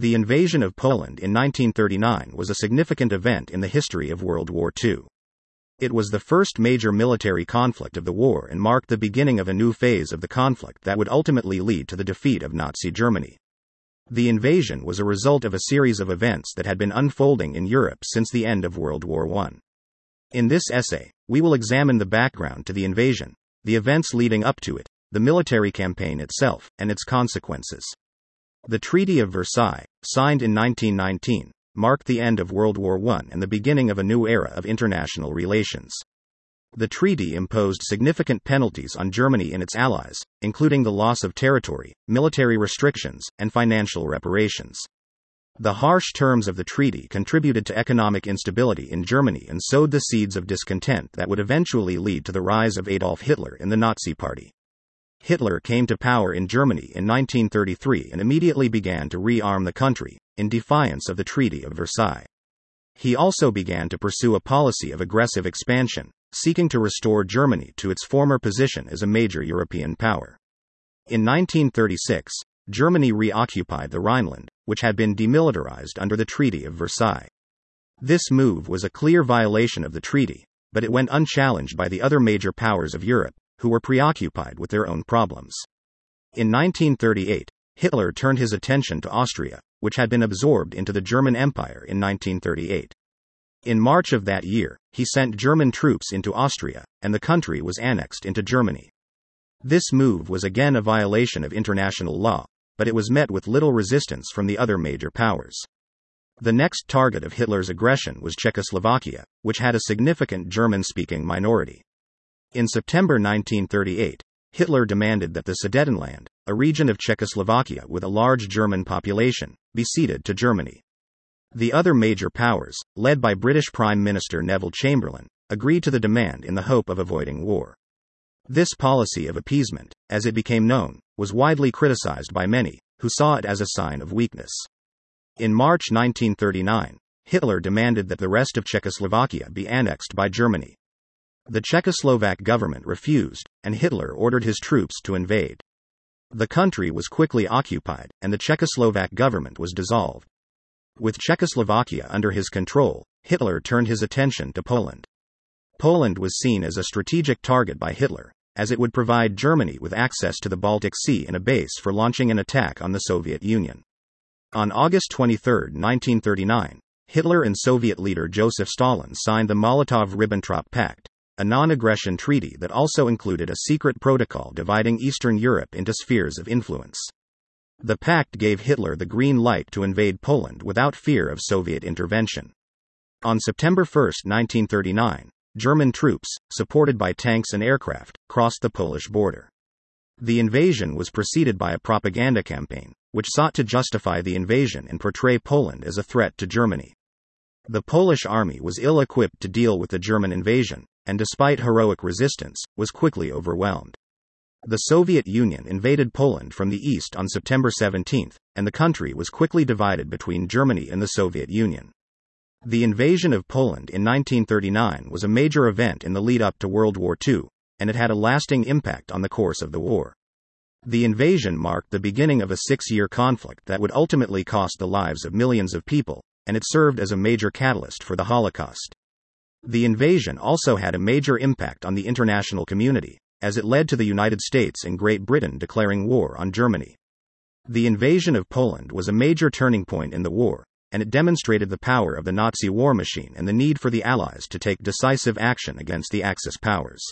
The invasion of Poland in 1939 was a significant event in the history of World War II. It was the first major military conflict of the war and marked the beginning of a new phase of the conflict that would ultimately lead to the defeat of Nazi Germany. The invasion was a result of a series of events that had been unfolding in Europe since the end of World War I. In this essay, we will examine the background to the invasion, the events leading up to it, the military campaign itself, and its consequences. The Treaty of Versailles, signed in 1919, marked the end of World War I and the beginning of a new era of international relations. The treaty imposed significant penalties on Germany and its allies, including the loss of territory, military restrictions, and financial reparations. The harsh terms of the treaty contributed to economic instability in Germany and sowed the seeds of discontent that would eventually lead to the rise of Adolf Hitler in the Nazi Party. Hitler came to power in Germany in 1933 and immediately began to rearm the country, in defiance of the Treaty of Versailles. He also began to pursue a policy of aggressive expansion, seeking to restore Germany to its former position as a major European power. In 1936, Germany reoccupied the Rhineland, which had been demilitarized under the Treaty of Versailles. This move was a clear violation of the treaty, but it went unchallenged by the other major powers of Europe, who were preoccupied with their own problems. In 1938, Hitler turned his attention to Austria, which had been absorbed into the German Empire in 1938. In March of that year, he sent German troops into Austria, and the country was annexed into Germany. This move was again a violation of international law, but it was met with little resistance from the other major powers. The next target of Hitler's aggression was Czechoslovakia, which had a significant German speaking minority. In September 1938, Hitler demanded that the Sudetenland, a region of Czechoslovakia with a large German population, be ceded to Germany. The other major powers, led by British Prime Minister Neville Chamberlain, agreed to the demand in the hope of avoiding war. This policy of appeasement, as it became known, was widely criticized by many, who saw it as a sign of weakness. In March 1939, Hitler demanded that the rest of Czechoslovakia be annexed by Germany. The Czechoslovak government refused, and Hitler ordered his troops to invade. The country was quickly occupied, and the Czechoslovak government was dissolved. With Czechoslovakia under his control, Hitler turned his attention to Poland. Poland was seen as a strategic target by Hitler, as it would provide Germany with access to the Baltic Sea and a base for launching an attack on the Soviet Union. On August 23, 1939, Hitler and Soviet leader Joseph Stalin signed the Molotov Ribbentrop Pact, a non aggression treaty that also included a secret protocol dividing Eastern Europe into spheres of influence. The pact gave Hitler the green light to invade Poland without fear of Soviet intervention. On September 1, 1939, German troops, supported by tanks and aircraft, crossed the Polish border. The invasion was preceded by a propaganda campaign, which sought to justify the invasion and portray Poland as a threat to Germany. The Polish army was ill equipped to deal with the German invasion, and despite heroic resistance, was quickly overwhelmed. The Soviet Union invaded Poland from the east on September 17, and the country was quickly divided between Germany and the Soviet Union. The invasion of Poland in 1939 was a major event in the lead up to World War II, and it had a lasting impact on the course of the war. The invasion marked the beginning of a six year conflict that would ultimately cost the lives of millions of people, and it served as a major catalyst for the Holocaust. The invasion also had a major impact on the international community, as it led to the United States and Great Britain declaring war on Germany. The invasion of Poland was a major turning point in the war, and it demonstrated the power of the Nazi war machine and the need for the Allies to take decisive action against the Axis powers.